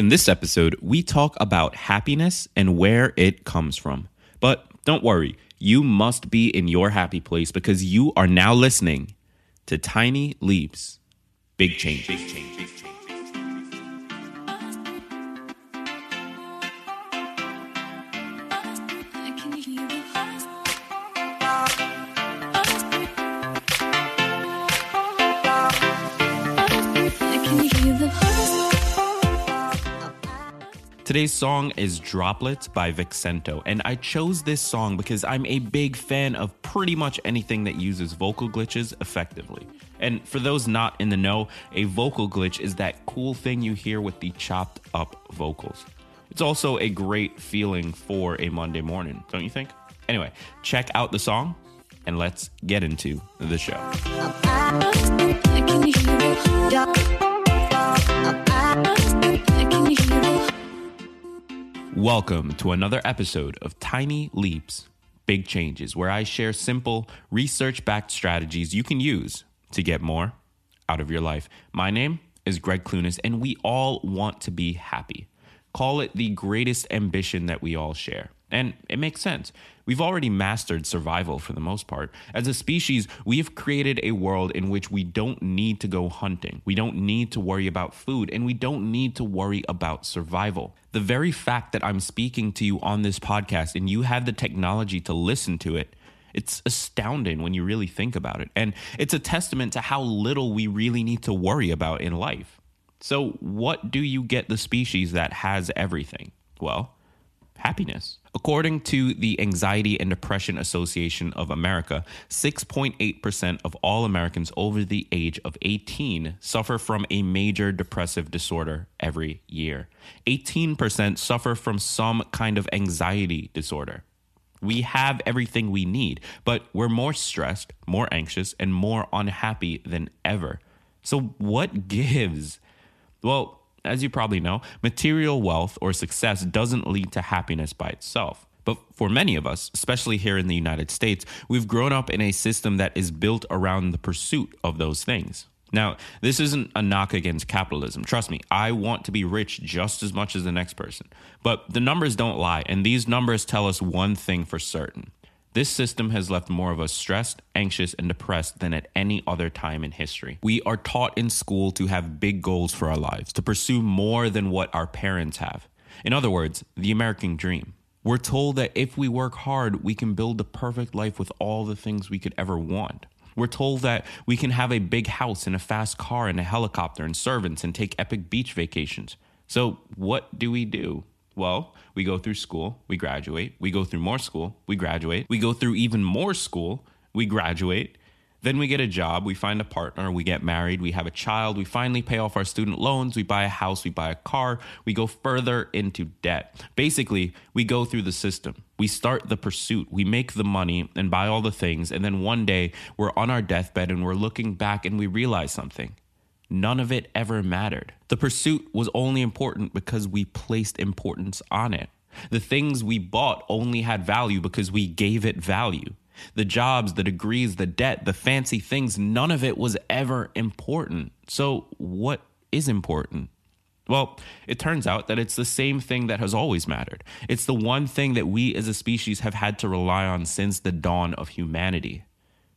In this episode, we talk about happiness and where it comes from. But don't worry, you must be in your happy place because you are now listening to Tiny Leaps, Big Change. Big change. Big change. Today's song is Droplets by Vixento, and I chose this song because I'm a big fan of pretty much anything that uses vocal glitches effectively. And for those not in the know, a vocal glitch is that cool thing you hear with the chopped up vocals. It's also a great feeling for a Monday morning, don't you think? Anyway, check out the song and let's get into the show. Welcome to another episode of Tiny Leaps, Big Changes, where I share simple, research backed strategies you can use to get more out of your life. My name is Gregg Clunis, and we all want to be happy. Call it the greatest ambition that we all share. And it makes sense. We've already mastered survival for the most part. As a species, we have created a world in which we don't need to go hunting. We don't need to worry about food, and we don't need to worry about survival. The very fact that I'm speaking to you on this podcast and you have the technology to listen to it, it's astounding when you really think about it. And it's a testament to how little we really need to worry about in life. So, what do you get the species that has everything? Well, happiness. According to the Anxiety and Depression Association of America, 6.8% of all Americans over the age of 18 suffer from a major depressive disorder every year. 18% suffer from some kind of anxiety disorder. We have everything we need, but we're more stressed, more anxious, and more unhappy than ever. So, what gives? Well, as you probably know, material wealth or success doesn't lead to happiness by itself. But for many of us, especially here in the United States, we've grown up in a system that is built around the pursuit of those things. Now, this isn't a knock against capitalism. Trust me, I want to be rich just as much as the next person. But the numbers don't lie, and these numbers tell us one thing for certain. This system has left more of us stressed, anxious, and depressed than at any other time in history. We are taught in school to have big goals for our lives, to pursue more than what our parents have. In other words, the American dream. We're told that if we work hard, we can build the perfect life with all the things we could ever want. We're told that we can have a big house and a fast car and a helicopter and servants and take epic beach vacations. So, what do we do? Well, we go through school, we graduate, we go through more school, we graduate, we go through even more school, we graduate, then we get a job, we find a partner, we get married, we have a child, we finally pay off our student loans, we buy a house, we buy a car, we go further into debt. Basically, we go through the system. We start the pursuit, we make the money and buy all the things, and then one day we're on our deathbed and we're looking back and we realize something. None of it ever mattered. The pursuit was only important because we placed importance on it. The things we bought only had value because we gave it value. The jobs, the degrees, the debt, the fancy things, none of it was ever important. So, what is important? Well, it turns out that it's the same thing that has always mattered. It's the one thing that we as a species have had to rely on since the dawn of humanity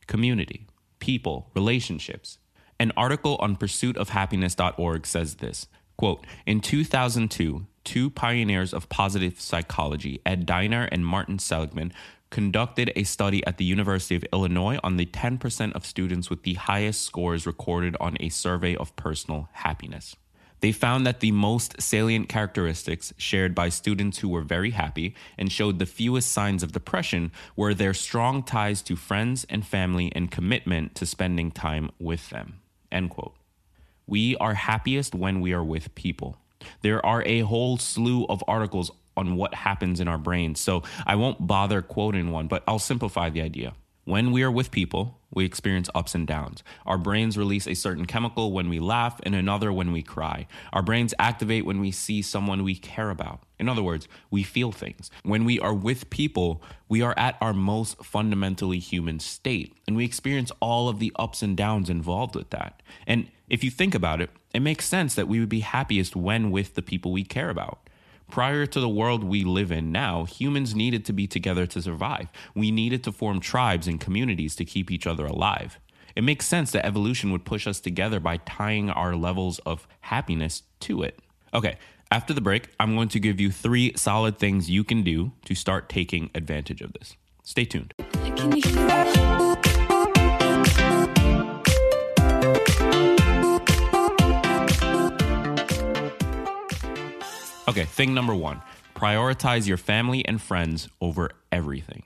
community, people, relationships. An article on pursuitofhappiness.org says this quote, In 2002, two pioneers of positive psychology, Ed Diener and Martin Seligman, conducted a study at the University of Illinois on the 10% of students with the highest scores recorded on a survey of personal happiness. They found that the most salient characteristics shared by students who were very happy and showed the fewest signs of depression were their strong ties to friends and family and commitment to spending time with them. End quote. We are happiest when we are with people. There are a whole slew of articles on what happens in our brains, so I won't bother quoting one, but I'll simplify the idea. When we are with people, we experience ups and downs. Our brains release a certain chemical when we laugh and another when we cry. Our brains activate when we see someone we care about. In other words, we feel things. When we are with people, we are at our most fundamentally human state, and we experience all of the ups and downs involved with that. And if you think about it, it makes sense that we would be happiest when with the people we care about. Prior to the world we live in now, humans needed to be together to survive. We needed to form tribes and communities to keep each other alive. It makes sense that evolution would push us together by tying our levels of happiness to it. Okay, after the break, I'm going to give you three solid things you can do to start taking advantage of this. Stay tuned. Okay, thing number one prioritize your family and friends over everything.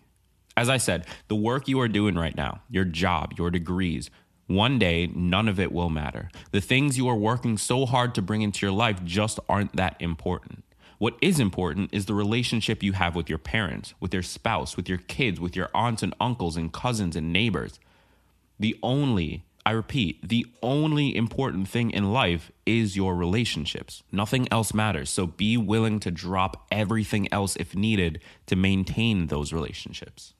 As I said, the work you are doing right now, your job, your degrees, one day none of it will matter. The things you are working so hard to bring into your life just aren't that important. What is important is the relationship you have with your parents, with your spouse, with your kids, with your aunts and uncles and cousins and neighbors. The only, I repeat, the only important thing in life is your relationships. Nothing else matters. So be willing to drop everything else if needed to maintain those relationships.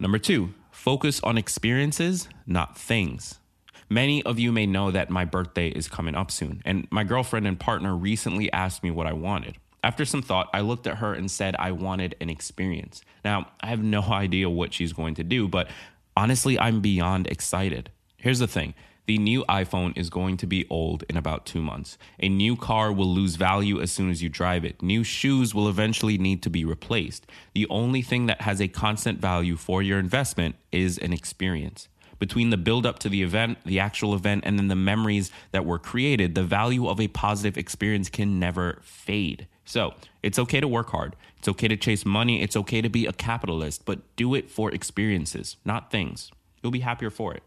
Number two, focus on experiences, not things. Many of you may know that my birthday is coming up soon, and my girlfriend and partner recently asked me what I wanted. After some thought, I looked at her and said I wanted an experience. Now, I have no idea what she's going to do, but honestly, I'm beyond excited. Here's the thing the new iPhone is going to be old in about two months. A new car will lose value as soon as you drive it. New shoes will eventually need to be replaced. The only thing that has a constant value for your investment is an experience. Between the build up to the event, the actual event, and then the memories that were created, the value of a positive experience can never fade. So it's okay to work hard. It's okay to chase money. It's okay to be a capitalist, but do it for experiences, not things. You'll be happier for it.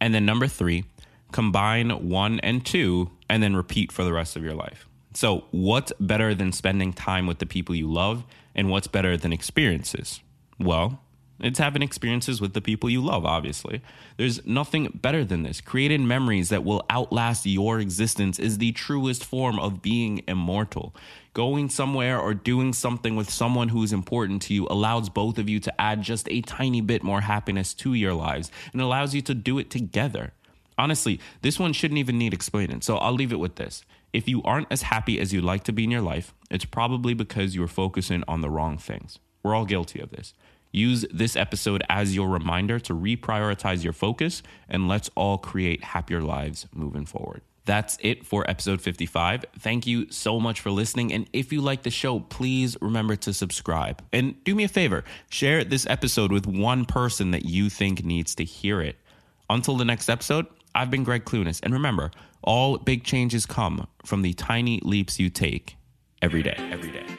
And then number three, combine one and two and then repeat for the rest of your life. So, what's better than spending time with the people you love? And what's better than experiences? Well, it's having experiences with the people you love, obviously. There's nothing better than this. Creating memories that will outlast your existence is the truest form of being immortal. Going somewhere or doing something with someone who is important to you allows both of you to add just a tiny bit more happiness to your lives and allows you to do it together. Honestly, this one shouldn't even need explaining, so I'll leave it with this. If you aren't as happy as you'd like to be in your life, it's probably because you're focusing on the wrong things. We're all guilty of this. Use this episode as your reminder to reprioritize your focus, and let's all create happier lives moving forward. That's it for episode 55. Thank you so much for listening. And if you like the show, please remember to subscribe. And do me a favor share this episode with one person that you think needs to hear it. Until the next episode, I've been Gregg Clunis. And remember, all big changes come from the tiny leaps you take every day. Every day.